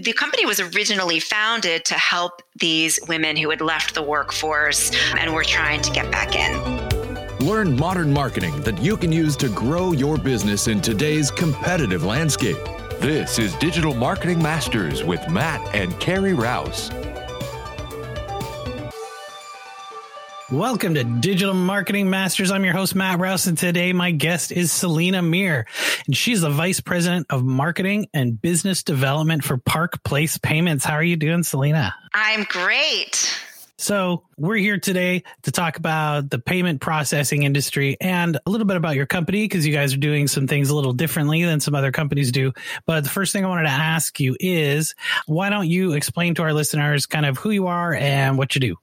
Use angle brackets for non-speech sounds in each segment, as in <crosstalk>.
the company was originally founded to help these women who had left the workforce and were trying to get back in. Learn modern marketing that you can use to grow your business in today's competitive landscape. This is Digital Marketing Masters with Matt and Carrie Rouse. Welcome to Digital Marketing Masters. I'm your host, Matt Rouse, and today my guest is Selena Mir, and she's the Vice President of Marketing and Business Development for Park Place Payments. How are you doing, Selena? I'm great. So, we're here today to talk about the payment processing industry and a little bit about your company because you guys are doing some things a little differently than some other companies do. But the first thing I wanted to ask you is why don't you explain to our listeners kind of who you are and what you do?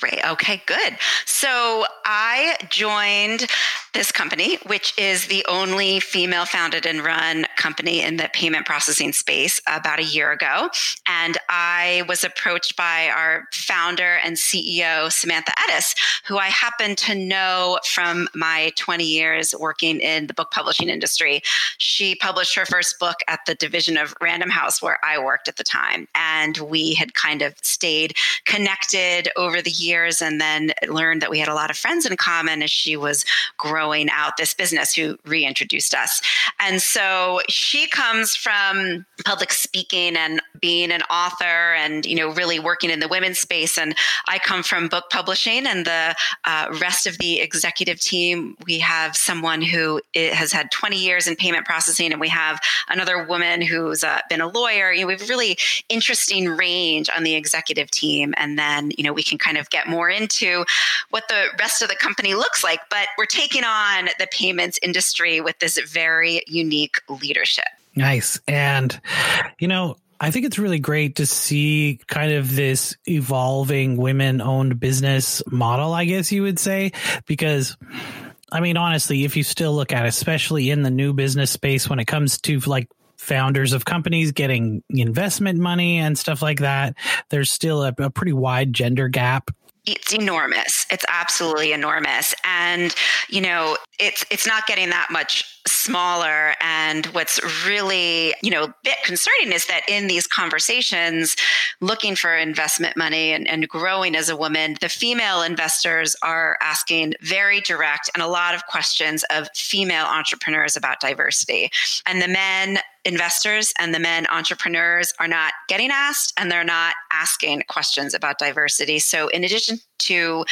Great. Okay, good. So I joined this company, which is the only female founded and run company in the payment processing space about a year ago. And I was approached by our founder and CEO, Samantha Ettus, who I happen to know from my 20 years working in the book publishing industry. She published her first book at the division of Random House where I worked at the time. And we had kind of stayed connected over the years and then learned that we had a lot of friends in common as she was growing out this business who reintroduced us. And so she comes from public speaking and being an author and you know really working in the women's space. And i come from book publishing and the uh, rest of the executive team we have someone who has had 20 years in payment processing and we have another woman who's uh, been a lawyer. You know we have really interesting range on the executive team. And then you know we can kind of get more into what the rest of the company looks like. But we're taking on the payments industry with this very unique leadership Nice. And, you know, I think it's really great to see kind of this evolving women owned business model, I guess you would say, because I mean, honestly, if you still look at, especially in the new business space, when it comes to like founders of companies getting investment money and stuff like that, there's still a, a pretty wide gender gap it's enormous. It's absolutely enormous. And, you know, it's it's not getting that much smaller. And what's really, you know, a bit concerning is that in these conversations, looking for investment money and, and growing as a woman, the female investors are asking very direct and a lot of questions of female entrepreneurs about diversity. And the men investors and the men entrepreneurs are not getting asked and they're not asking questions about diversity. So, in addition to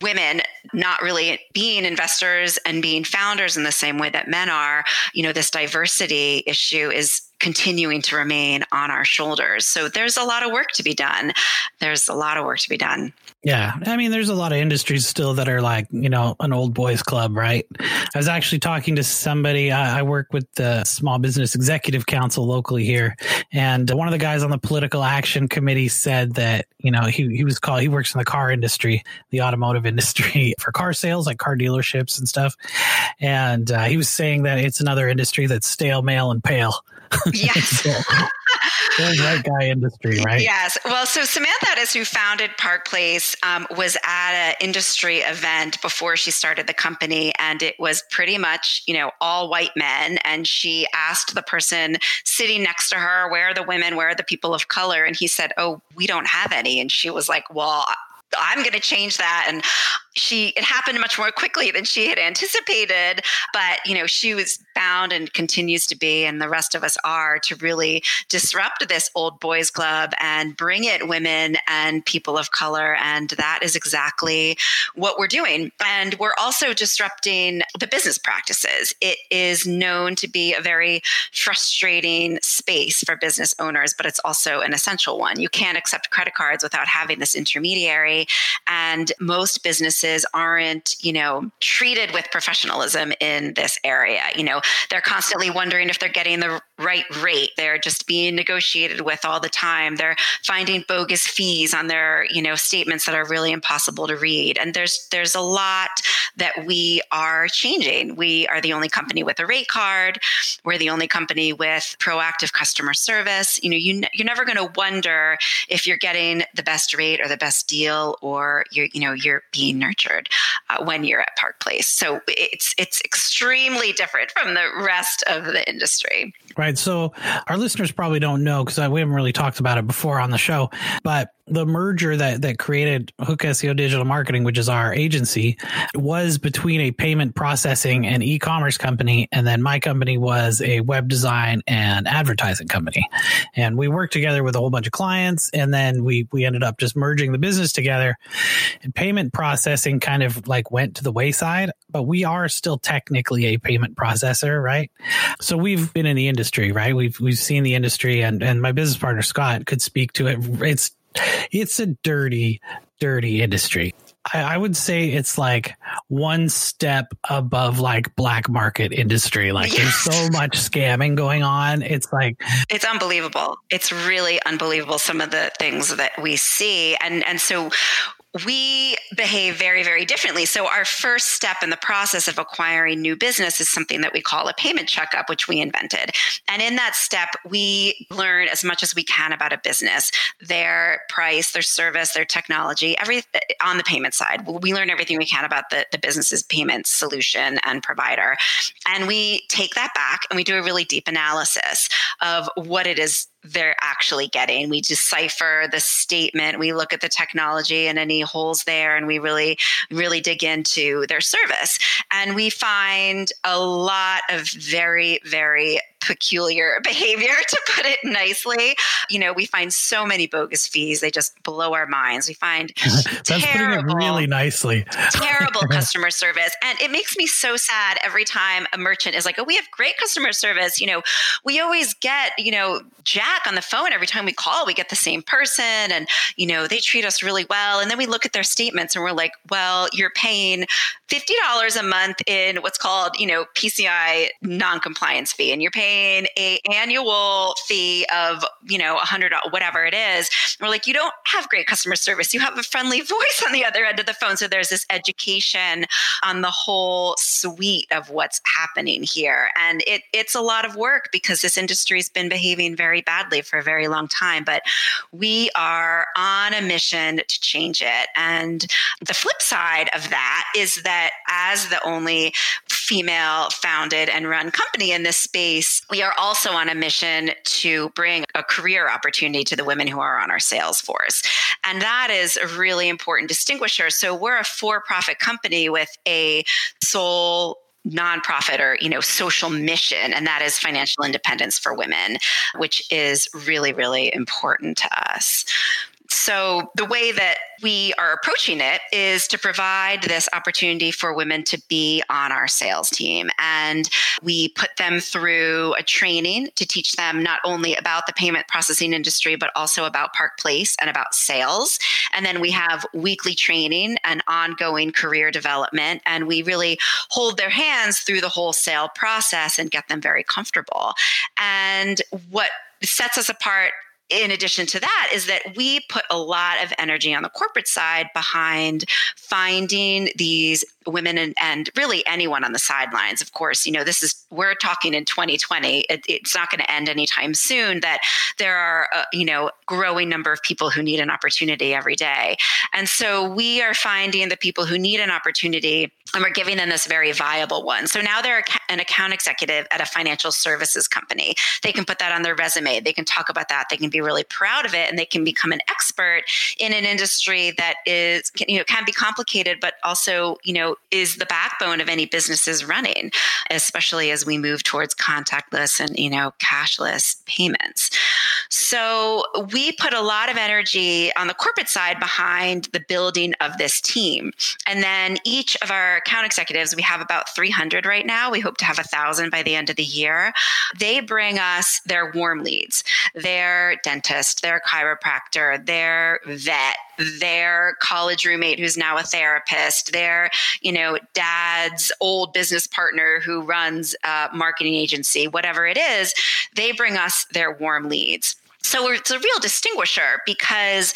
women not really being investors and being founders in the same way that men are, you know, this diversity issue is continuing to remain on our shoulders. So there's a lot of work to be done. There's a lot of work to be done. Yeah. I mean, there's a lot of industries still that are like, you know, an old boys club, right? I was actually talking to somebody. I, I work with the Small Business Executive Council locally here. And one of the guys on the political action committee said that, you know, he, he was called, he works in the car industry, the automotive <laughs> industry for car sales, like car dealerships and stuff. And uh, he was saying that it's another industry that's stale, male, and pale. Yes. <laughs> right guy industry, right? Yes. Well, so Samantha Ettus, who founded Park Place, um, was at an industry event before she started the company, and it was pretty much, you know, all white men. And she asked the person sitting next to her, "Where are the women? Where are the people of color?" And he said, "Oh, we don't have any." And she was like, "Well." I'm going to change that. And she, it happened much more quickly than she had anticipated. But, you know, she was bound and continues to be, and the rest of us are, to really disrupt this old boys club and bring it women and people of color. And that is exactly what we're doing. And we're also disrupting the business practices. It is known to be a very frustrating space for business owners, but it's also an essential one. You can't accept credit cards without having this intermediary. And most businesses aren't, you know, treated with professionalism in this area. You know, they're constantly wondering if they're getting the right rate. They're just being negotiated with all the time. They're finding bogus fees on their, you know, statements that are really impossible to read. And there's there's a lot that we are changing. We are the only company with a rate card. We're the only company with proactive customer service. You know, you you're never going to wonder if you're getting the best rate or the best deal or you're, you know, you're being nurtured uh, when you're at Park Place. So it's it's extremely different from the rest of the industry. Right. So our listeners probably don't know because we haven't really talked about it before on the show, but the merger that that created Hook SEO Digital Marketing, which is our agency, was between a payment processing and e-commerce company, and then my company was a web design and advertising company. And we worked together with a whole bunch of clients, and then we we ended up just merging the business together. And payment processing kind of like went to the wayside, but we are still technically a payment processor, right? So we've been in the industry, right? We've we've seen the industry, and and my business partner Scott could speak to it. It's it's a dirty, dirty industry. I, I, would say it's like one step above like black market industry. Like there's so much scamming going on. It's like it's unbelievable. It's really unbelievable some of the things that we see. And and so we behave very, very differently. So, our first step in the process of acquiring new business is something that we call a payment checkup, which we invented. And in that step, we learn as much as we can about a business, their price, their service, their technology, every on the payment side. We learn everything we can about the, the business's payment solution and provider. And we take that back and we do a really deep analysis of what it is they're actually getting. We decipher the statement, we look at the technology and any holes there, and we really, really dig into their service. And we find a lot of very, very peculiar behavior, <laughs> to put it nicely. You know, we find so many bogus fees; they just blow our minds. We find <laughs> that's terrible, putting it really nicely. <laughs> terrible customer service, and it makes me so sad every time a merchant is like, "Oh, we have great customer service." You know, we always get you know Jack on the phone every time we call. We get the same person, and you know they treat us really well. And then we look at their statements, and we're like, "Well, you're paying fifty dollars a month in what's called you know PCI non-compliance fee, and you're paying." Paying a annual fee of you know a hundred whatever it is we're like you don't have great customer service. You have a friendly <laughs> voice on the other end of the phone. So there's this education on the whole suite of what's happening here. And it, it's a lot of work because this industry has been behaving very badly for a very long time but we are on a mission to change it. And the flip side of that is that as the only female founded and run company in this space we are also on a mission to bring a career opportunity to the women who are on our sales force. And that is a really important distinguisher. So we're a for profit company with a sole nonprofit or you know social mission and that is financial independence for women which is really really important to us so, the way that we are approaching it is to provide this opportunity for women to be on our sales team. And we put them through a training to teach them not only about the payment processing industry, but also about Park Place and about sales. And then we have weekly training and ongoing career development. And we really hold their hands through the whole sale process and get them very comfortable. And what sets us apart in addition to that is that we put a lot of energy on the corporate side behind finding these women and, and really anyone on the sidelines of course you know this is we're talking in 2020 it, it's not going to end anytime soon that there are a, you know growing number of people who need an opportunity every day. And so we are finding the people who need an opportunity and we're giving them this very viable one. So now they're an account executive at a financial services company. They can put that on their resume. They can talk about that. They can be really proud of it and they can become an expert in an industry that is you know can be complicated but also you know is the backbone of any businesses running especially as we move towards contactless and you know cashless payments. So we put a lot of energy on the corporate side behind the building of this team. And then each of our account executives we have about 300 right now. We hope to have a thousand by the end of the year. They bring us their warm leads their dentist, their chiropractor, their vet, their college roommate who's now a therapist, their, you know, dad's old business partner who runs a marketing agency, whatever it is, they bring us their warm leads. So it's a real distinguisher because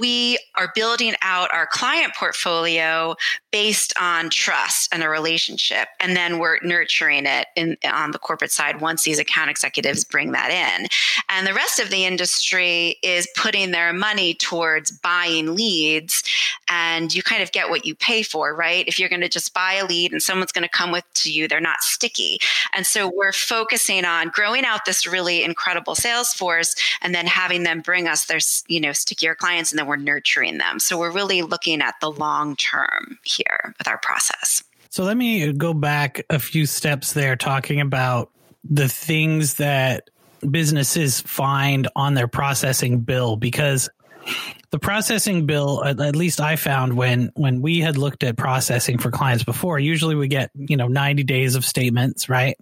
we are building out our client portfolio based on trust and a relationship. And then we're nurturing it in, on the corporate side once these account executives bring that in. And the rest of the industry is putting their money towards buying leads. And you kind of get what you pay for, right? If you're going to just buy a lead and someone's going to come with to you, they're not sticky. And so we're focusing on growing out this really incredible sales force and then having them bring us their, you know, stickier clients and then we're nurturing them. So we're really looking at the long term here with our process. So let me go back a few steps there talking about the things that businesses find on their processing bill because the processing bill at, least i found when when we had looked at processing for clients before usually we get you know 90 days of statements right?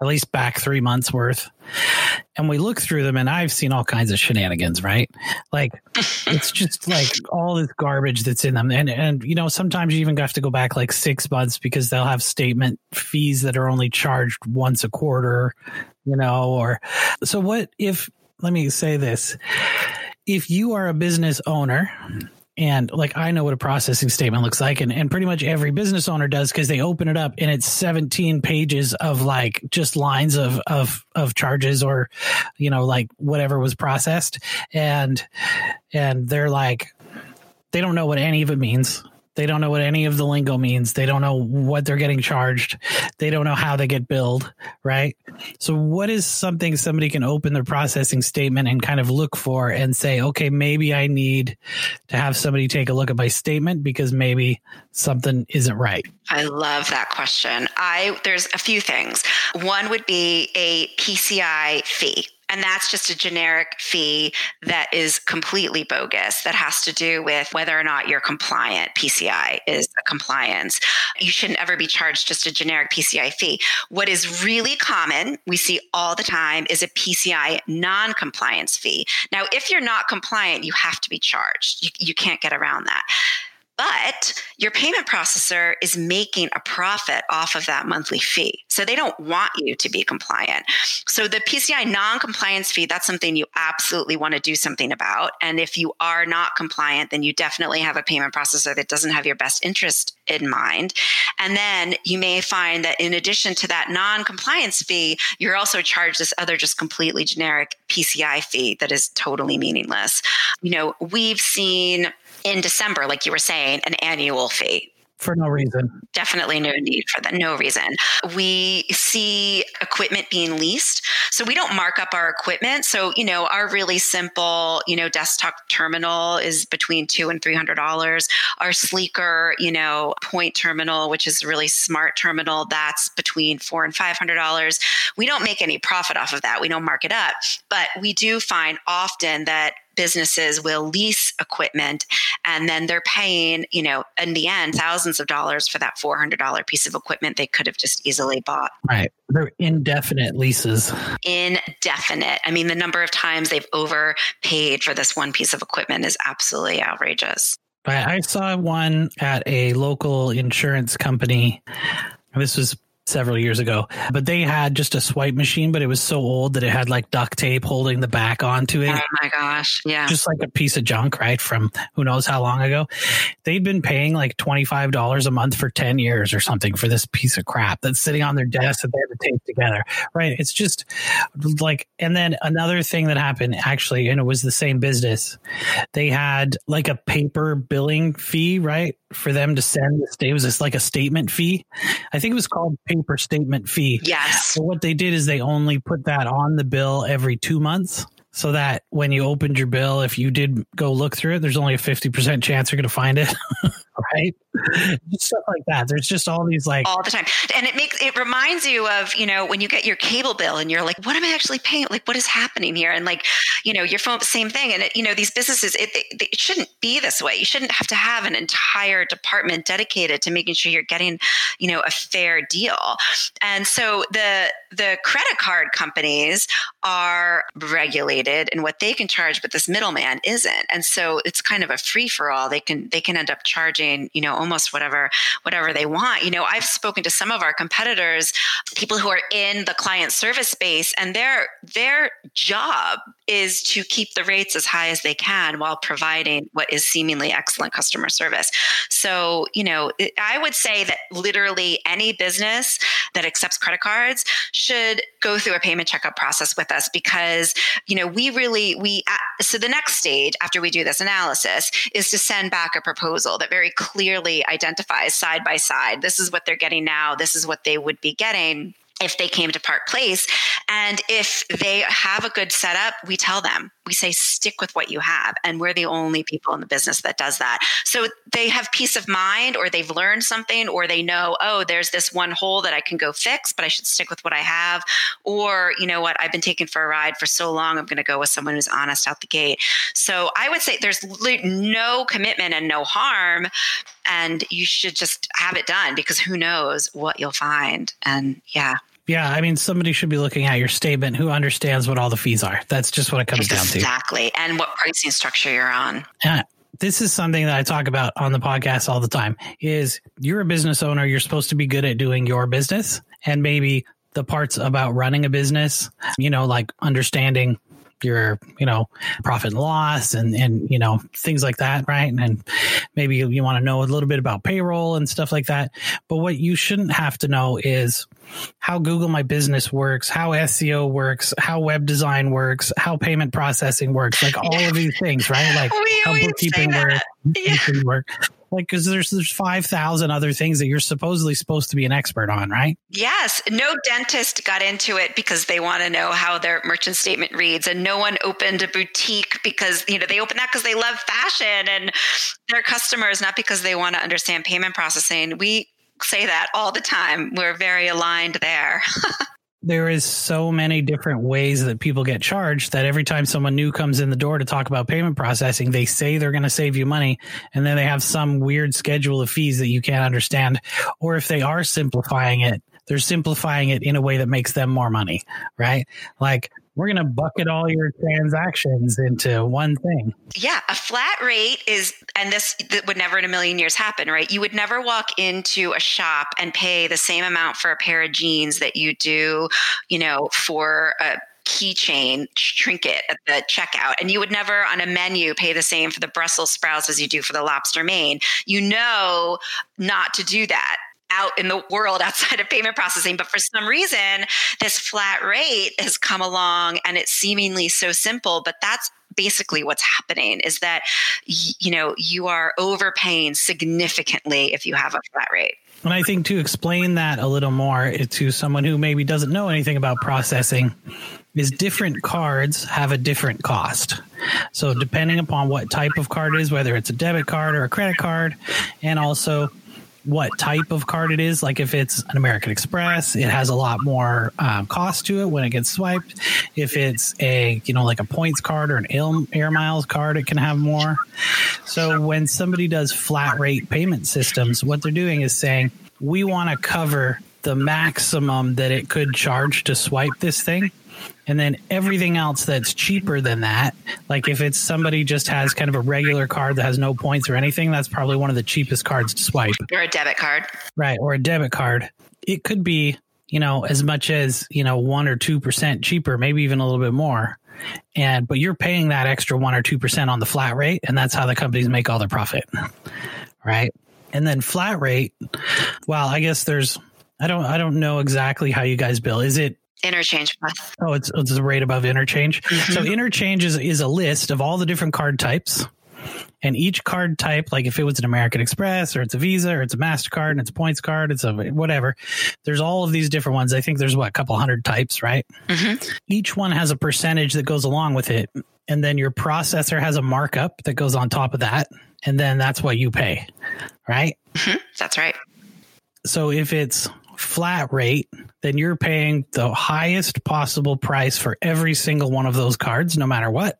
At least back three months worth. And we look through them and i've seen all kinds of shenanigans right? Like it's just like all this garbage that's in them. And and you know sometimes you even have to go back like six months because they'll have statement fees that are only charged once a quarter you know or so what if let me say this if you are a business owner and like I know what a processing statement looks like, and, and pretty much every business owner does because they open it up and it's 17 pages of like just lines of of of charges or you know like whatever was processed. And and they're like they don't know what any of it means they don't know what any of the lingo means. They don't know what they're getting charged. They don't know how they get billed, right? So, what is something somebody can open their processing statement and kind of look for and say, okay, maybe I need to have somebody take a look at my statement because maybe something isn't right? I love that question. I there's a few things. One would be a PCI fee. And that's just a generic fee that is completely bogus, that has to do with whether or not you're compliant. PCI is a compliance. You shouldn't ever be charged just a generic PCI fee. What is really common, we see all the time, is a PCI non compliance fee. Now, if you're not compliant, you have to be charged. You, you can't get around that but your payment processor is making a profit off of that monthly fee. So they don't want you to be compliant. So the PCI non compliance fee, that's something you absolutely want to do something about. And if you are not compliant, then you definitely have a payment processor that doesn't have your best interest in mind. And then you may find that in addition to that non compliance fee, you're also charged this other just completely generic PCI fee that is totally meaningless. You know, we've seen in December, like you were saying, an annual fee for no reason. Definitely no need for that. No reason. We see equipment being leased. So we don't mark up our equipment. So, you know, our really simple, you know, desktop terminal is between two and three hundred dollars. Our sleeker, you know, point terminal, which is a really smart terminal, that's between four and five hundred dollars. We don't make any profit off of that. We don't mark it up. But we do find often that businesses will lease equipment and then they're paying, you know, in the end, thousands of dollars for that $400 piece of equipment they could have just easily bought. Right. They're indefinite leases. Indefinite. I mean, the number of times they've overpaid for this one piece of equipment is absolutely outrageous. I saw one at a local insurance company. This was several years ago, but they had just a swipe machine, but it was so old that it had like duct tape holding the back onto it. Oh my gosh. Yeah. Just like a piece of junk, right? From who knows how long ago. They'd been paying like $25 a month for 10 years or something for this piece of crap that's sitting on their desk that they had to tape together. Right. It's just like, and then another thing that happened actually, and it was the same business. They had like a paper billing fee, right? For them to send this, it was just like a statement fee. I think it was called paper statement fee. Yes. So what they did is they only put that on the bill every two months so that when you opened your bill, if you did go look through it, there's only a 50% chance you're going to find it. <laughs> right? Stuff like that. There's just all these like all the time, and it makes it reminds you of you know when you get your cable bill and you're like, what am I actually paying? Like, what is happening here? And like, you know, your phone, same thing. And it, you know, these businesses, it, it, it shouldn't be this way. You shouldn't have to have an entire department dedicated to making sure you're getting, you know, a fair deal. And so the the credit card companies are regulated in what they can charge, but this middleman isn't. And so it's kind of a free for all. They can they can end up charging you know, almost whatever whatever they want. You know, I've spoken to some of our competitors, people who are in the client service space, and their their job is to keep the rates as high as they can while providing what is seemingly excellent customer service. So, you know, I would say that literally any business that accepts credit cards should go through a payment checkup process with us because, you know, we really, we, uh, so the next stage after we do this analysis is to send back a proposal that very clearly identifies side by side this is what they're getting now, this is what they would be getting if they came to Park Place. And if they have a good setup, we tell them, we say, stick with what you have. And we're the only people in the business that does that. So they have peace of mind, or they've learned something, or they know, oh, there's this one hole that I can go fix, but I should stick with what I have. Or, you know what, I've been taken for a ride for so long, I'm going to go with someone who's honest out the gate. So I would say there's no commitment and no harm and you should just have it done because who knows what you'll find. And yeah. Yeah, I mean, somebody should be looking at your statement who understands what all the fees are. That's just what it comes exactly. down to. Exactly. And what pricing structure you're on. Yeah. This is something that I talk about on the podcast all the time is you're a business owner. You're supposed to be good at doing your business and maybe the parts about running a business, you know, like understanding your you know profit and loss and and you know things like that right and maybe you, you want to know a little bit about payroll and stuff like that but what you shouldn't have to know is how Google My Business works, how SEO works, how web design works, how payment processing works, like all yeah. of <laughs> these things, right? Like we how bookkeeping works, yeah. work like because there's there's five thousand other things that you're supposedly supposed to be an expert on, right? Yes. No dentist got into it because they want to know how their merchant statement reads, and no one opened a boutique because you know they open that because they love fashion and their customers, not because they want to understand payment processing. We say that all the time. We're very aligned there. <laughs> there is so many different ways that people get charged that every time someone new comes in the door to talk about payment processing, they say they're going to save you money. And then they have some weird schedule of fees that you can't understand. Or if they are simplifying it, they're simplifying it in a way that makes them more money, right? Like we're going to bucket all your transactions into one thing. Yeah, a flat rate is, and this would never in a million years happen, right? You would never walk into a shop and pay the same amount for a pair of jeans that you do, you know, for a keychain trinket at the checkout and you would never on a menu pay the same for the brussels sprouts as you do for the lobster main you know not to do that out in the world outside of payment processing. But for some reason, this flat rate has come along and it's seemingly so simple, but that's basically what's happening is that you know you are overpaying significantly if you have a flat rate and i think to explain that a little more eh, to someone who maybe doesn't know anything about processing is different cards have a different cost so depending upon what type of card is whether it's a debit card or a credit card and also what type of card it is. Like if it's an American Express, it has a lot more um, cost to it when it gets swiped. If it's a you know like a points card or an air miles card, it can have more. So when somebody does flat rate payment systems, what they're doing is saying we want to cover the maximum that it could charge to swipe this thing and then everything else that's cheaper than that, like if it's somebody just has kind of a regular card that has no points or anything, that's probably one of the cheapest cards to swipe. Or a debit card. Right. Or a debit card. It could be, you know, as much as, you know, one or 2% cheaper, maybe even a little bit more. And, but you're paying that extra one or 2% on the flat rate. And that's how the companies make all their profit. Right. And then flat rate, well, I guess there's, I don't, I don't know exactly how you guys bill. Is it interchange Oh, it's, it's the rate above interchange. Mm-hmm. So interchange is, is a list of all the different card types. And each card type, like if it was an American Express or it's a Visa or it's a MasterCard and it's a points card, it's a whatever. There's all of these different ones. I think there's what, a couple hundred types, right? Mm-hmm. Each one has a percentage that goes along with it. And then your processor has a markup that goes on top of that. And then that's what you pay, right? Mm-hmm. That's right. So if it's flat rate, then you're paying the highest possible price for every single one of those cards, no matter what.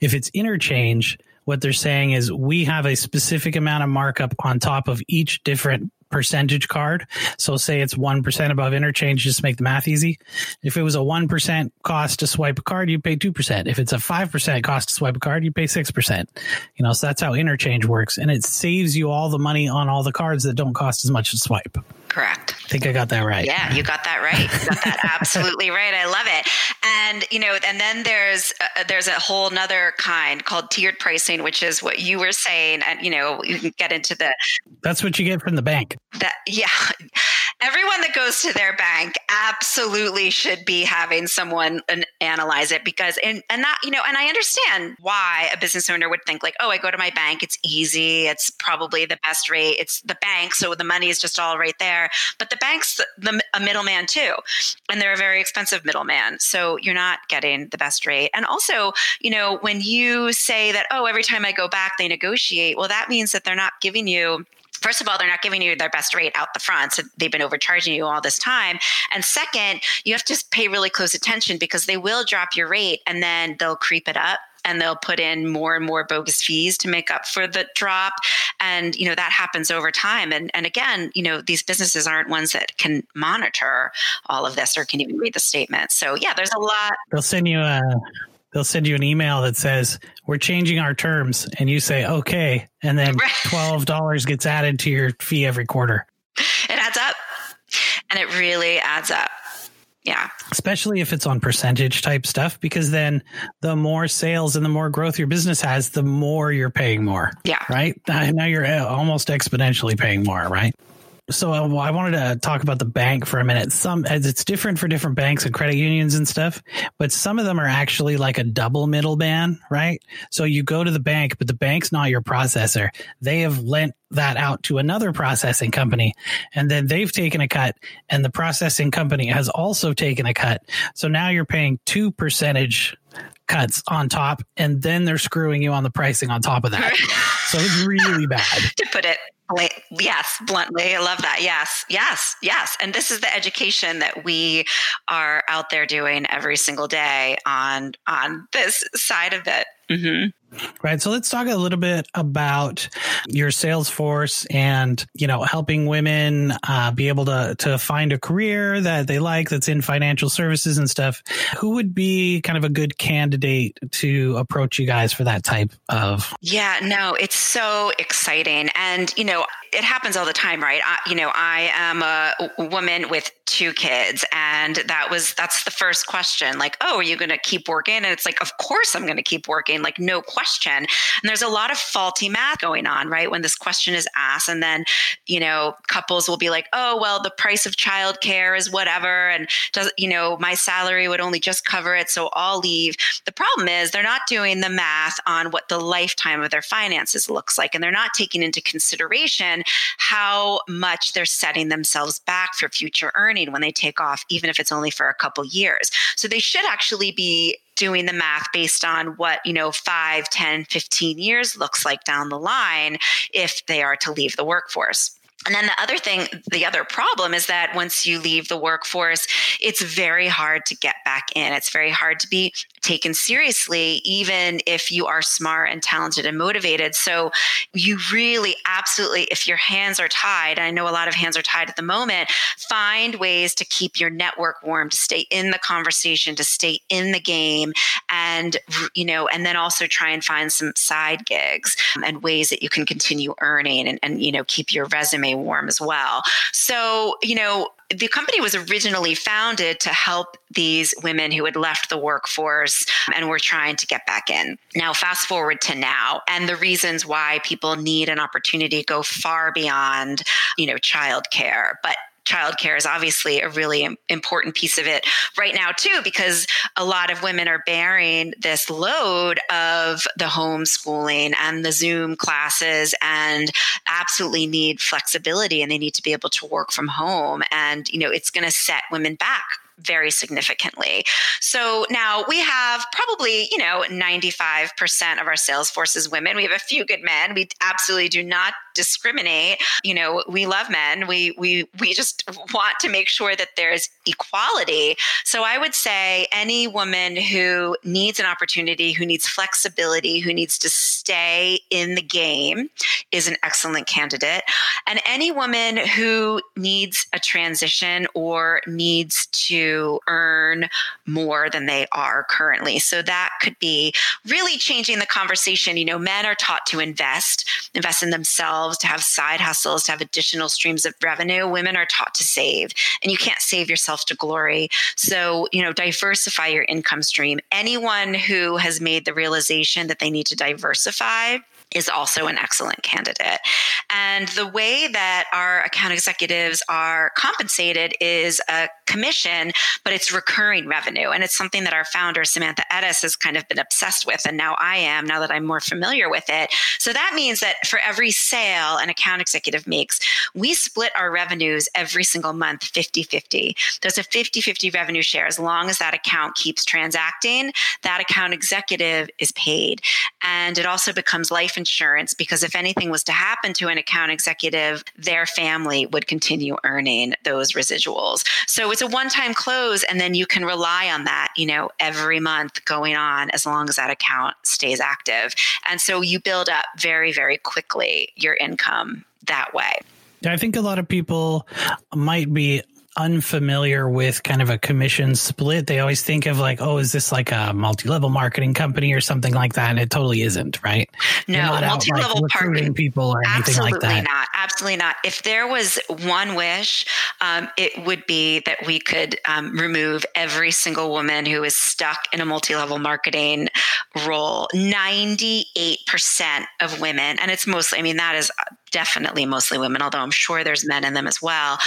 If it's interchange, what they're saying is we have a specific amount of markup on top of each different percentage card. So say it's 1% above interchange, just make the math easy. If it was a 1% cost to swipe a card, you pay 2%. If it's a 5% cost to swipe a card, you pay 6%. You know, so that's how interchange works. And it saves you all the money on all the cards that don't cost as much to swipe. Correct. I think I got that right. Yeah, you got that right. You got that <laughs> absolutely right. I love it. And you know, and then there's uh, there's a whole nother kind called tiered pricing, which is what you were saying. And you know, you can get into the. That's what you get from the bank. That yeah, everyone that goes to their bank absolutely should be having someone analyze it because and and that you know, and I understand why a business owner would think like, oh, I go to my bank, it's easy, it's probably the best rate, it's the bank, so the money is just all right there. But the bank's the, the, a middleman too, and they're a very expensive middleman. So you're not getting the best rate. And also, you know, when you say that, oh, every time I go back, they negotiate, well, that means that they're not giving you first of all, they're not giving you their best rate out the front. So they've been overcharging you all this time. And second, you have to pay really close attention because they will drop your rate and then they'll creep it up and they'll put in more and more bogus fees to make up for the drop and you know that happens over time and and again you know these businesses aren't ones that can monitor all of this or can even read the statement so yeah there's a lot they'll send you a they'll send you an email that says we're changing our terms and you say okay and then $12 gets added to your fee every quarter it adds up and it really adds up yeah. Especially if it's on percentage type stuff, because then the more sales and the more growth your business has, the more you're paying more. Yeah. Right. Now you're uh, almost exponentially paying more. Right. So uh, I wanted to talk about the bank for a minute. Some as it's different for different banks and credit unions and stuff, but some of them are actually like a double middleman, right? So you go to the bank, but the bank's not your processor. They have lent that out to another processing company and then they've taken a cut and the processing company has also taken a cut. So now you're paying two percentage cuts on top and then they're screwing you on the pricing on top of that. <laughs> so it's really bad. to put it yes, bluntly. I love that. Yes, yes, yes. And this is the education that we are out there doing every single day on on this side of it. Mm-hmm. Right. So let's talk a little bit about your sales force and, you know, helping women uh, be able to, to find a career that they like that's in financial services and stuff. Who would be kind of a good candidate to approach you guys for that type of? Yeah, no, it's so exciting. And, you know, it happens all the time, right? I, you know, I am a woman with two kids, and that was that's the first question. Like, oh, are you going to keep working? And it's like, of course, I'm going to keep working. Like, no question. And there's a lot of faulty math going on, right? When this question is asked, and then you know, couples will be like, oh, well, the price of childcare is whatever, and does you know, my salary would only just cover it, so I'll leave. The problem is they're not doing the math on what the lifetime of their finances looks like, and they're not taking into consideration how much they're setting themselves back for future earning when they take off, even if it's only for a couple years. So they should actually be doing the math based on what you know 5 10 15 years looks like down the line if they are to leave the workforce and then the other thing, the other problem is that once you leave the workforce, it's very hard to get back in. It's very hard to be taken seriously, even if you are smart and talented and motivated. So you really absolutely, if your hands are tied, I know a lot of hands are tied at the moment, find ways to keep your network warm, to stay in the conversation, to stay in the game, and, you know, and then also try and find some side gigs um, and ways that you can continue earning and, and you know, keep your resume warm as well. So, you know, the company was originally founded to help these women who had left the workforce and were trying to get back in. Now, fast forward to now, and the reasons why people need an opportunity go far beyond, you know, childcare. But childcare is obviously a really important piece of it right now too because a lot of women are bearing this load of the homeschooling and the zoom classes and absolutely need flexibility and they need to be able to work from home. And you know it's going to set women back very significantly. So now we have probably, you know, 95% of our sales force is women. We have a few good men. We absolutely do not discriminate. You know, we love men. We we we just want to make sure that there's equality. So I would say any woman who needs an opportunity, who needs flexibility, who needs to stay in the game is an excellent candidate. And any woman who needs a transition or needs to to earn more than they are currently. So that could be really changing the conversation. You know, men are taught to invest, invest in themselves, to have side hustles, to have additional streams of revenue. Women are taught to save, and you can't save yourself to glory. So, you know, diversify your income stream. Anyone who has made the realization that they need to diversify is also an excellent candidate. And the way that our account executives are compensated is a commission, but it's recurring revenue. And it's something that our founder, Samantha Ettus, has kind of been obsessed with. And now I am, now that I'm more familiar with it. So that means that for every sale an account executive makes, we split our revenues every single month 50 50. There's a 50 50 revenue share. As long as that account keeps transacting, that account executive is paid. And it also becomes life insurance because if anything was to happen to an account executive, their family would continue earning those residuals. So it's a one time close, and then you can rely on that, you know, every month going on as long as that account stays active. And so you build up very, very quickly your income that way. I think a lot of people might be unfamiliar with kind of a commission split, they always think of like, oh, is this like a multi-level marketing company or something like that? And it totally isn't, right? No, multi-level like, marketing people or anything like that. Absolutely not. Absolutely not. If there was one wish, um, it would be that we could um, remove every single woman who is stuck in a multi-level marketing role. Ninety-eight percent of women, and it's mostly. I mean, that is definitely mostly women, although I'm sure there's men in them as well,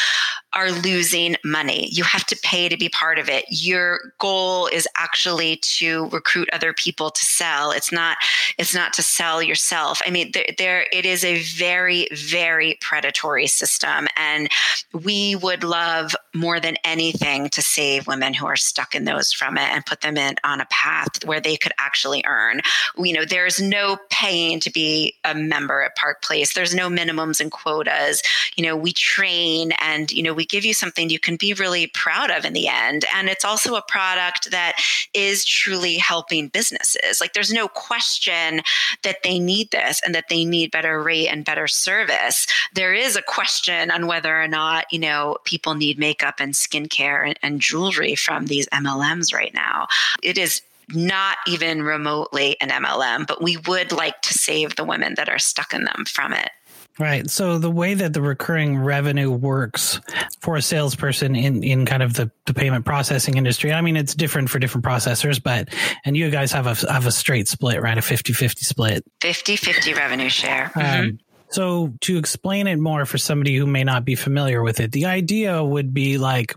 are losing money. You have to pay to be part of it. Your goal is actually to recruit other people to sell. It's not it's not to sell yourself. I mean there, there it is a very very predatory system and we would love more than anything to save women who are stuck in those from it and put them in on a path where they could actually earn. You know, there's no paying to be a member at Park Place. There's no minimums and quotas. You know, we train and, you know, we give you something you can be really proud of in the end. And it's also a product that is truly helping businesses. Like there's no question that they need this and that they need better rate and better service. There is a question on whether or not, you know, people need makeup and skincare and, and jewelry from these MLMs right now. It is not even remotely an MLM, but we would like to save the women that are stuck in them from it. Right. So the way that the recurring revenue works for a salesperson in, in kind of the, the payment processing industry, I mean, it's different for different processors, but, and you guys have a, have a straight split, right? A 50 50 split. 50 50 revenue share. Um, mm-hmm. So to explain it more for somebody who may not be familiar with it, the idea would be like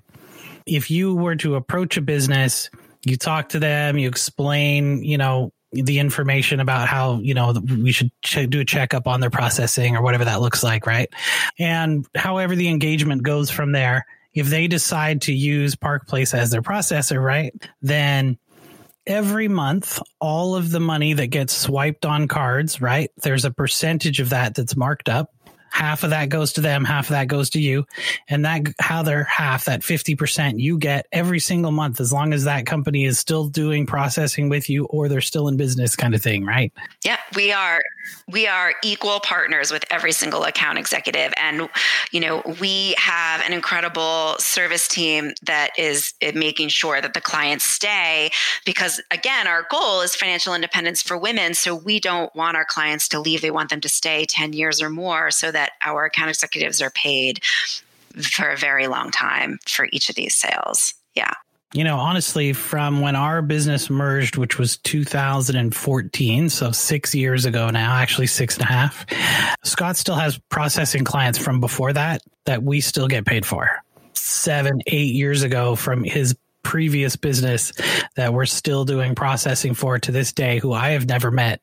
if you were to approach a business, you talk to them, you explain, you know, the information about how you know we should ch- do a checkup on their processing or whatever that looks like right? And however the engagement goes from there if they decide to use park place as their processor right then every month all of the money that gets swiped on cards right there's a percentage of that that's marked up half of that goes to them, half of that goes to you. And that how they're half, that 50% you get every single month, as long as that company is still doing processing with you or they're still in business kind of thing, right? Yeah, we are we are equal partners with every single account executive. And you know we have an incredible service team that is eh, making sure that the clients stay because again our goal is financial independence for women. So we don't want our clients to leave. They want them to stay 10 years or more so that our account executives are paid for a very long time for each of these sales. Yeah you know, honestly, from when our business merged, which was 2014, so six years ago now, actually six and a half, Scott still has processing clients from before that that we still get paid for. Seven, eight years ago from his previous business that we're still doing processing for to this day, who I have never met.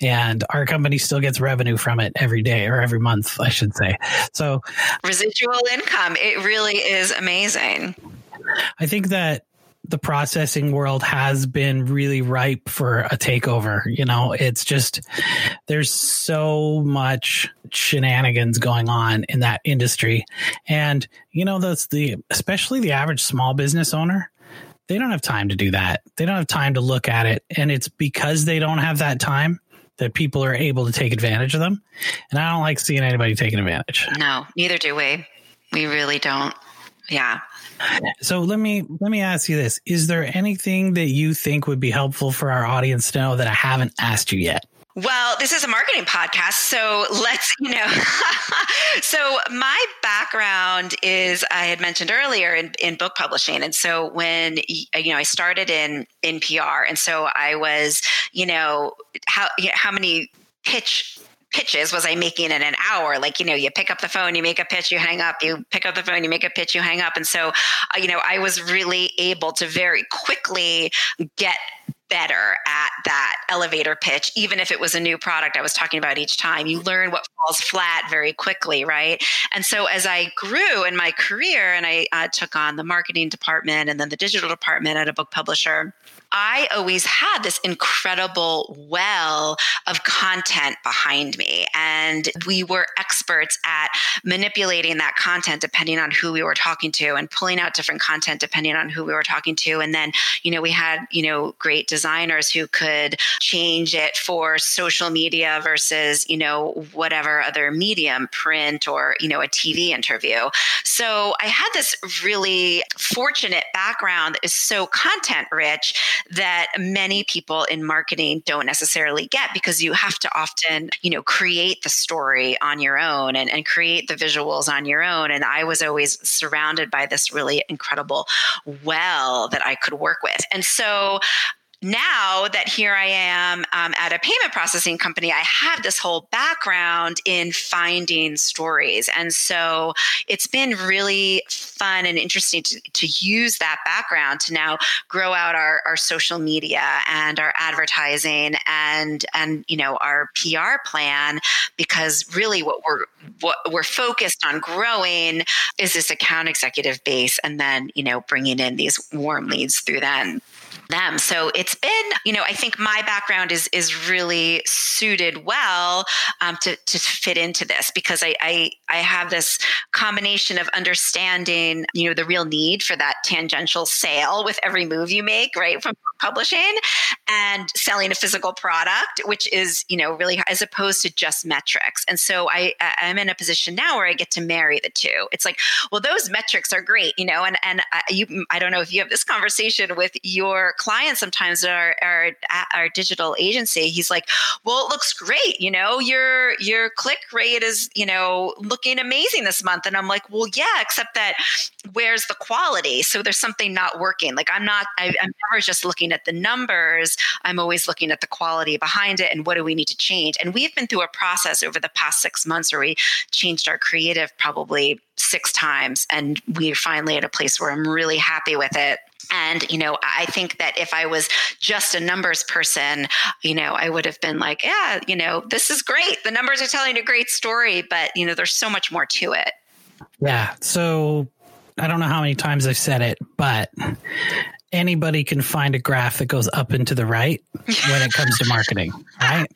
And our company still gets revenue from it every day or every month, I should say. So, residual income, it really is amazing. I think that the processing world has been really ripe for a takeover. You know, it's just there's so much shenanigans going on in that industry. And, you know, that's the especially the average small business owner, they don't have time to do that. They don't have time to look at it. And it's because they don't have that time that people are able to take advantage of them. And I don't like seeing anybody taking advantage. No, neither do we. We really don't. Yeah. So let me let me ask you this: Is there anything that you think would be helpful for our audience to know that I haven't asked you yet? Well, this is a marketing podcast, so let's, you know. <laughs> so my background is I had mentioned earlier in, in book publishing, and so when you know I started in in PR, and so I was, you know, how how many pitch pitches was I making in an hour? Like, you know, you pick up the phone, you make a pitch, you hang up, you pick up the phone, you make a pitch, you hang up. And so, uh, you know, I was really able to very quickly get better at that elevator pitch, even if it was a new product I was talking about each time. You learn what falls flat very quickly, right? And so as I grew in my career and I uh, took on the marketing department and then the digital department at a book publisher, I always had this incredible well of content behind me. And we were experts at manipulating that content depending on who we were talking to and pulling out different content depending on who we were talking to. And then, you know, we had, you know, great designers who could change it for social media versus, you know, whatever other medium, print or, you know, a TV interview. So I had this really fortunate background that is so content rich that many people in marketing don't necessarily get because you have to often, you know, create the story on your own and, and create the visuals on your own. And I was always surrounded by this really incredible well that I could work with. And so now that here I am um, at a payment processing company, I have this whole background in finding stories. And so it's been really fun and interesting to, to use that background to now grow out our, our social media and our advertising and, and, you know, our PR plan, because really what we're, what we're focused on growing is this account executive base and then, you know, bringing in these warm leads through them them. So it's been, you know, I think my background is is really suited well um, to to fit into this because I, I I have this combination of understanding, you know, the real need for that tangential sale with every move you make, right, from publishing and selling a physical product, which is, you know, really as opposed to just metrics. And so I I'm in a position now where I get to marry the two. It's like, well, those metrics are great, you know, and and I, you I don't know if you have this conversation with your clients sometimes our our our digital agency. He's like, well, it looks great, you know, your your click rate is, you know, looking amazing this month, and I'm like, well, yeah, except that where's the quality? So there's something not working. Like I'm not, I, I'm never just looking at the numbers. I'm always looking at the quality behind it and what do we need to change. And we've been through a process over the past six months where we changed our creative probably six times, and we're finally at a place where I'm really happy with it. And, you know, I think that if I was just a numbers person, you know, I would have been like, yeah, you know, this is great. The numbers are telling a great story, but, you know, there's so much more to it. Yeah. So I don't know how many times I've said it, but anybody can find a graph that goes up and to the right when it comes to marketing, right?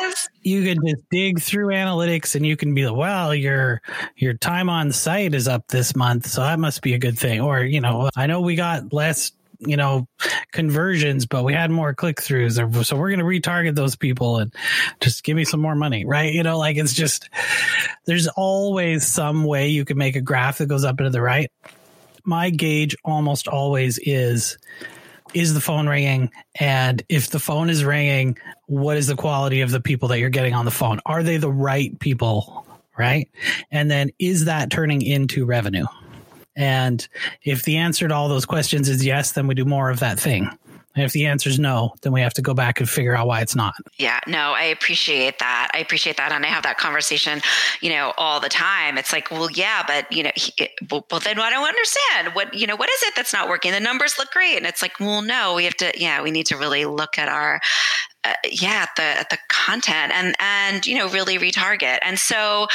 Yes. You can just dig through analytics and you can be like, well, your your time on site is up this month, so that must be a good thing. Or, you know, I know we got less you know conversions but we had more click throughs so we're going to retarget those people and just give me some more money right you know like it's just there's always some way you can make a graph that goes up and to the right my gauge almost always is is the phone ringing? And if the phone is ringing what is the quality of the people that you're getting on the phone? Are they the right people? Right? And then is that turning into revenue? And if the answer to all those questions is yes, then we do more of that thing. And if the answer is no, then we have to go back and figure out why it's not. Yeah, no, I appreciate that. I appreciate that. And I have that conversation, you know, all the time. It's like, well, yeah, but, you know, he, well, well, then I don't understand what, you know, what is it that's not working? The numbers look great. And it's like, well, no, we have to, yeah, we need to really look at our, uh, yeah at the at the content and and you know really retarget. And so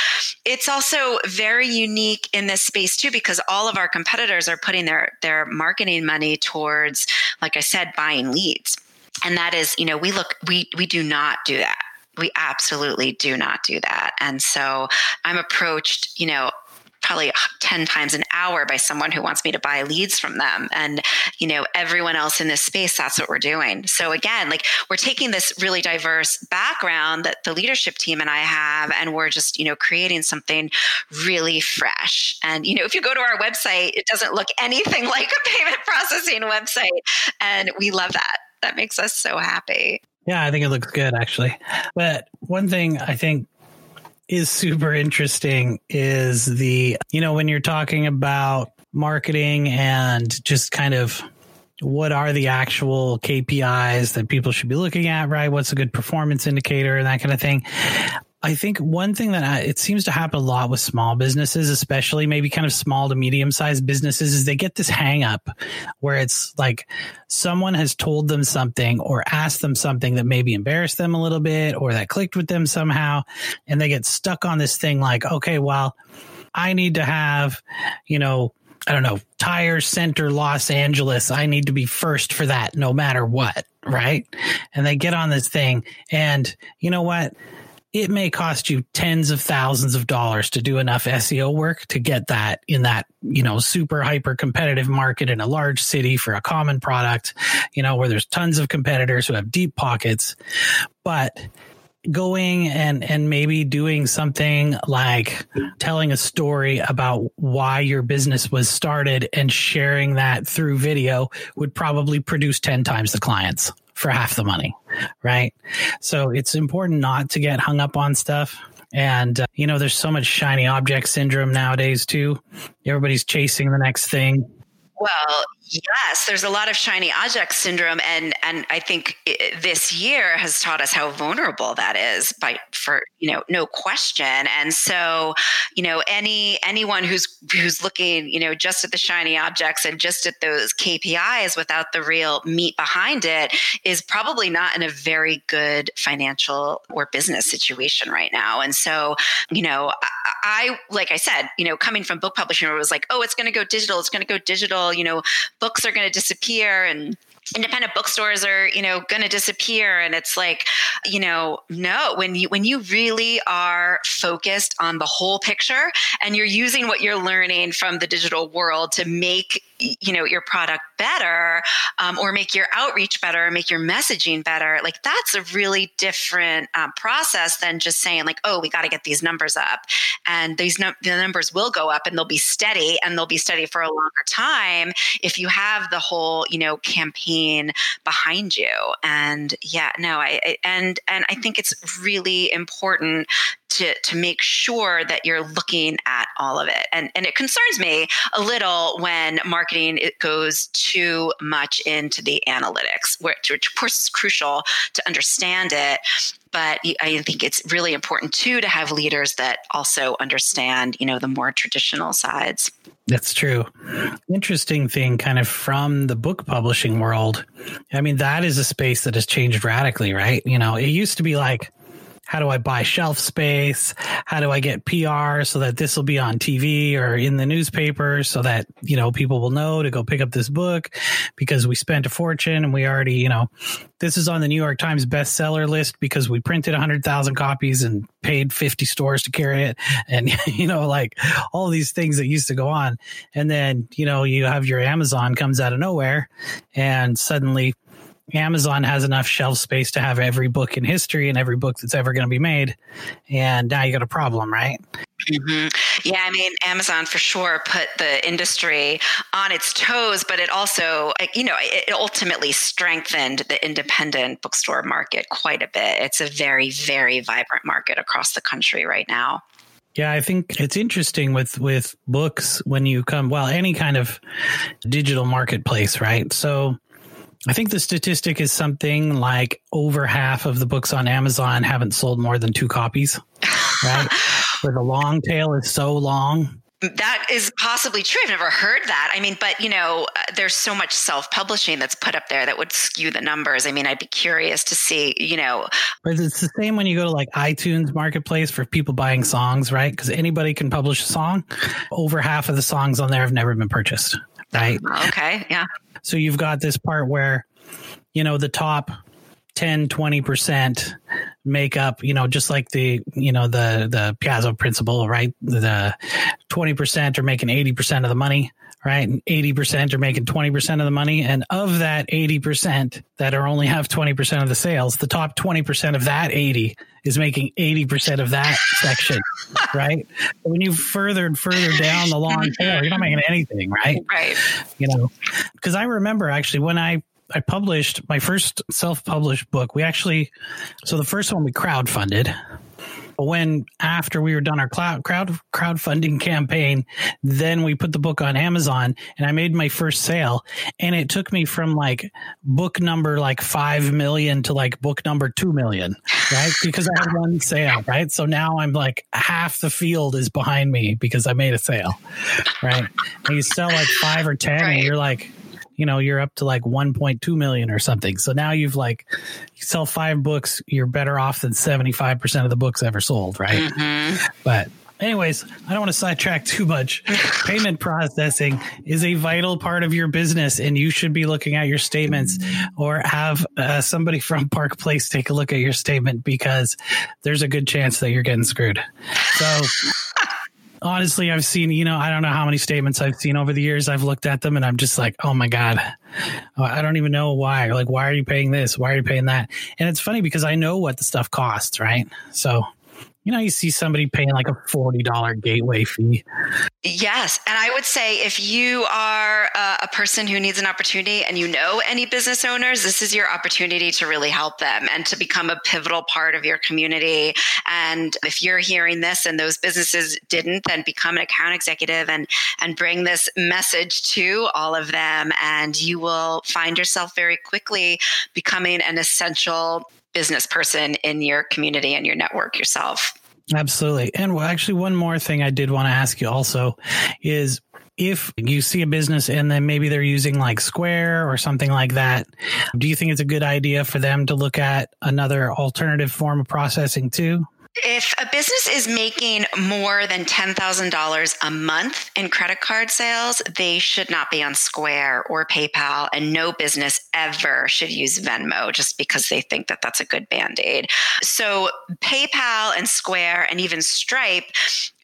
it's also very unique in this space too because all of our competitors are putting their their marketing money towards like i said buying leads. And that is you know we look we we do not do that. We absolutely do not do that. And so i'm approached you know probably 10 times an hour by someone who wants me to buy leads from them. And, you know, everyone else in this space, that's what we're doing. So again, like we're taking this really diverse background that the leadership team and I have, and we're just, you know, creating something really fresh. And, you know, if you go to our website, it doesn't look anything <laughs> like a payment processing website. And we love that. That makes us so happy. Yeah, I think it looks good actually. But one thing I think is super interesting is the, you know, when you're talking about marketing and just kind of what are the actual KPIs that people should be looking at, right? What's a good performance indicator and that kind of thing. I think one thing that I, it seems to happen a lot with small businesses, especially maybe kind of small to medium sized businesses, is they get this hang up where it's like someone has told them something or asked them something that maybe embarrassed them a little bit or that clicked with them somehow. And they get stuck on this thing like, okay, well, I need to have, you know, I don't know, tire center Los Angeles. I need to be first for that no matter what. Right. And they get on this thing. And you know what? It may cost you tens of thousands of dollars to do enough SEO work to get that in that, you know, super hyper competitive market in a large city for a common product, you know, where there's tons of competitors who have deep pockets. But going and and maybe doing something like telling a story about why your business was started and sharing that through video would probably produce 10 times the clients for half the money, right? So it's important not to get hung up on stuff. And, uh, you know, there's so much shiny object syndrome nowadays, too. Everybody's chasing the next thing. Well, Yes, there's a lot of shiny object syndrome, and and I think it, this year has taught us how vulnerable that is. By for you know, no question. And so, you know, any anyone who's who's looking, you know, just at the shiny objects and just at those KPIs without the real meat behind it is probably not in a very good financial or business situation right now. And so, you know, I, like I said, you know, coming from book publishing, it was like, oh, it's going to go digital, it's going to go digital. You know books are going to disappear and independent bookstores are you know going to disappear and it's like you know no when you when you really are focused on the whole picture and you're using what you're learning from the digital world to make you know your product better um, or make your outreach better make your messaging better like that's a really different um, process than just saying like oh we got to get these numbers up. And these the numbers will go up and they'll be steady and they'll be steady for a longer time if you have the whole you know campaign behind you. And yeah no I, I and and i think it's really important to to make sure that you're looking at all of it. And and it concerns me a little when marketing it goes too much into the analytics, which, which of course is crucial to understand it. But I think it's really important too to have leaders that also understand, you know, the more traditional sides. That's true. Interesting thing, kind of from the book publishing world. I mean, that is a space that has changed radically, right? You know, it used to be like, how do I buy shelf space? How do I get PR so that this will be on TV or in the newspaper so that, you know, people will know to go pick up this book because we spent a fortune and we already, you know, this is on the New York Times bestseller list because we printed 100,000 copies and paid 50 stores to carry it. And, <laughs> you know, like all these things that used to go on. And then, you know, you have your Amazon comes out of nowhere and suddenly Amazon has enough shelf space to have every book in history and every book that's ever going to be made. And now you got a problem, right? Mm-hmm. Yeah, I mean, Amazon for sure put the industry on its toes, but it also, you know, it ultimately strengthened the independent bookstore market quite a bit. It's a very, very vibrant market across the country right now. Yeah, I think it's interesting with with books when you come well any kind of digital marketplace, right? So I think the statistic is something like over half of the books on Amazon haven't sold more than two copies, right? <laughs> Where the long tail is so long. That is possibly true. I've never heard that. I mean, but you know, uh, there's so much self-publishing that's put up there that would skew the numbers. I mean, I'd be curious to see, you know. But it's the same when you go to like iTunes Marketplace for people buying songs, right? Because anybody can publish a song. Over half of the songs on there have never been purchased, right? Okay, yeah. So you've got this part where, you know, the top 10, 20% make up, you know, just like the, you know, the, the Pareto principle, right? The 20% are making 80% of the money, right? And 80% are making 20% of the money. And of that 80% that are only have 20% of the sales, the top 20% of that 80 is making 80% of that section, <laughs> right? When you further and further down the long tail, you're not making anything, right? Right. You know, because I remember actually when I I published my first self-published book. We actually, so the first one we crowdfunded. But when after we were done our cloud crowd crowdfunding campaign, then we put the book on Amazon and I made my first sale. And it took me from like book number like five million to like book number two million, right? Because I had one sale, right? So now I'm like half the field is behind me because I made a sale, right? And you sell like five or ten, right. and you're like, you know you're up to like 1.2 million or something. So now you've like you sell five books you're better off than 75% of the books ever sold right? Mm-hmm. but anyways i don't want to sidetrack too much. <laughs> Payment processing is a vital part of your business and you should be looking at your statements or have uh, somebody from park place take a look at your statement because there's a good chance that you're getting screwed. So honestly, I've seen, you know, I don't know how many statements I've seen over the years. I've looked at them and I'm just like, oh my God, uh, I don't even know why. Like, why are you paying this? Why are you paying that? And it's funny because I know what the stuff costs, right? So you know, you see somebody paying like a $40 gateway fee. Yes. And I would say if you are a, a, person who needs an opportunity and you know any business owners, this is your opportunity to really help them and to become a pivotal part of your community. And if you're hearing this and those businesses didn't, then become an account executive and, and bring this message to all of them. And you will find yourself very quickly becoming an essential business person in your community and your network yourself. Absolutely. And well, actually, one more thing I did want to ask you also is if you see a business and then maybe they're using like Square or something like that, do you think it's a good idea for them to look at another alternative form of processing too? If a business is making more than $10,000 a month in credit card sales, they should not be on Square or PayPal, and no business ever should use Venmo just because they think that that's a good band aid. So, PayPal and Square and even Stripe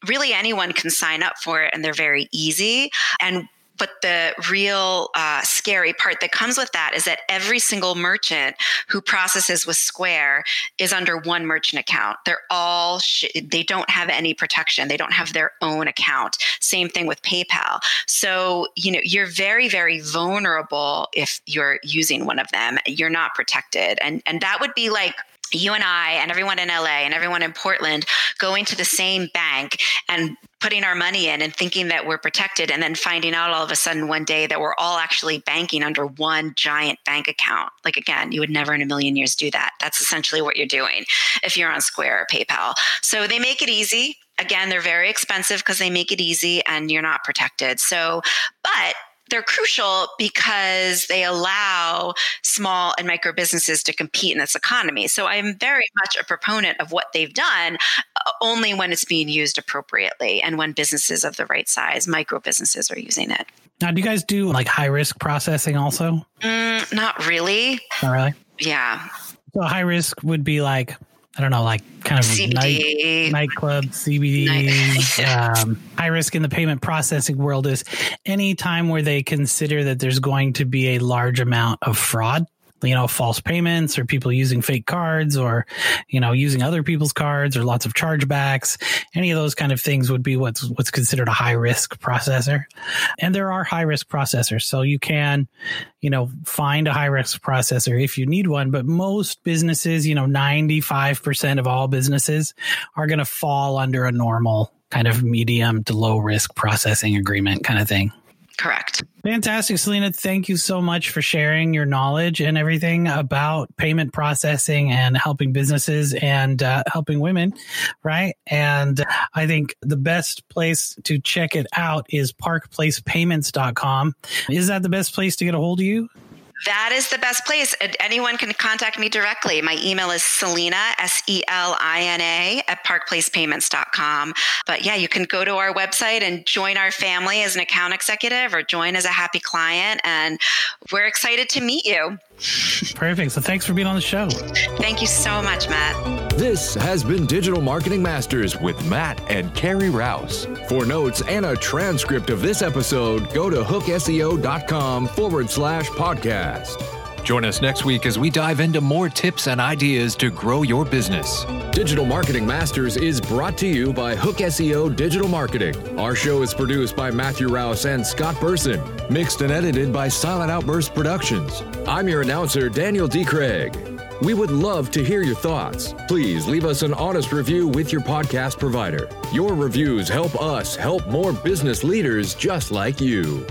really anyone can sign up for it and they're very easy. And but the real uh, scary part that comes with that is that every single merchant who processes with Square is under one merchant account. They're all, sh- they don't have any protection. They don't have their own account. Same thing with PayPal. So, you know, you're very, very vulnerable if you're using one of them. You're not protected. And, and that would be like, you and I and everyone in LA and everyone in Portland going to the same bank and putting our money in and thinking that we're protected and then finding out all of a sudden one day that we're all actually banking under one giant bank account. Like again, you would never in a million years do that. That's essentially what you're doing if you're on Square or PayPal. So they make it easy. Again, they're very expensive because they make it easy and you're not protected. So, but they're crucial because they allow small and micro businesses to compete in this economy. So I'm very much a proponent of what they've done only when it's being used appropriately and when businesses of the right size, micro businesses, are using it. Now, do you guys do like high risk processing also? Mm, not really. Not really? Yeah. So high risk would be like I don't know, like kind of CBD. night, nightclub, CBD. Night. <laughs> um, high risk in the payment processing world is any time where they consider that there's going to be a large amount of fraud you know, false payments or people using fake cards or, you know, using other people's cards or lots of chargebacks. Any of those kind of things would be what's, what's considered a high risk processor. And there are high risk processors. So you can, you know, find a high risk processor if you need one. But most businesses, you know, 95% of all businesses are going to fall under a normal kind of medium to low risk processing agreement kind of thing. Correct. Fantastic, Selina. Thank you so much for sharing your knowledge and everything about payment processing and helping businesses and uh, helping women, right? And I think the best place to check it out is parkplacepayments.com. Is that the best place to get a hold of you? That is the best place. Anyone can contact me directly. My email is Selina, S E L I N A, at parkplacepayments.com. But yeah, you can go to our website and join our family as an account executive or join as a happy client. And we're excited to meet you. Perfect. So thanks for being on the show. Thank you so much, Matt. This has been Digital Marketing Masters with Matt and Carrie Rouse. For notes and a transcript of this episode, go to hookseo.com forward slash podcast. Join us next week as we dive into more tips and ideas to grow your business. Digital Marketing Masters is brought to you by Hook SEO Digital Marketing. Our show is produced by Matthew Rouse and Scott Burson, mixed and edited by Silent Outburst Productions. I'm your announcer, Daniel D. Craig. We would love to hear your thoughts. Please leave us an honest review with your podcast provider. Your reviews help us help more business leaders just like you.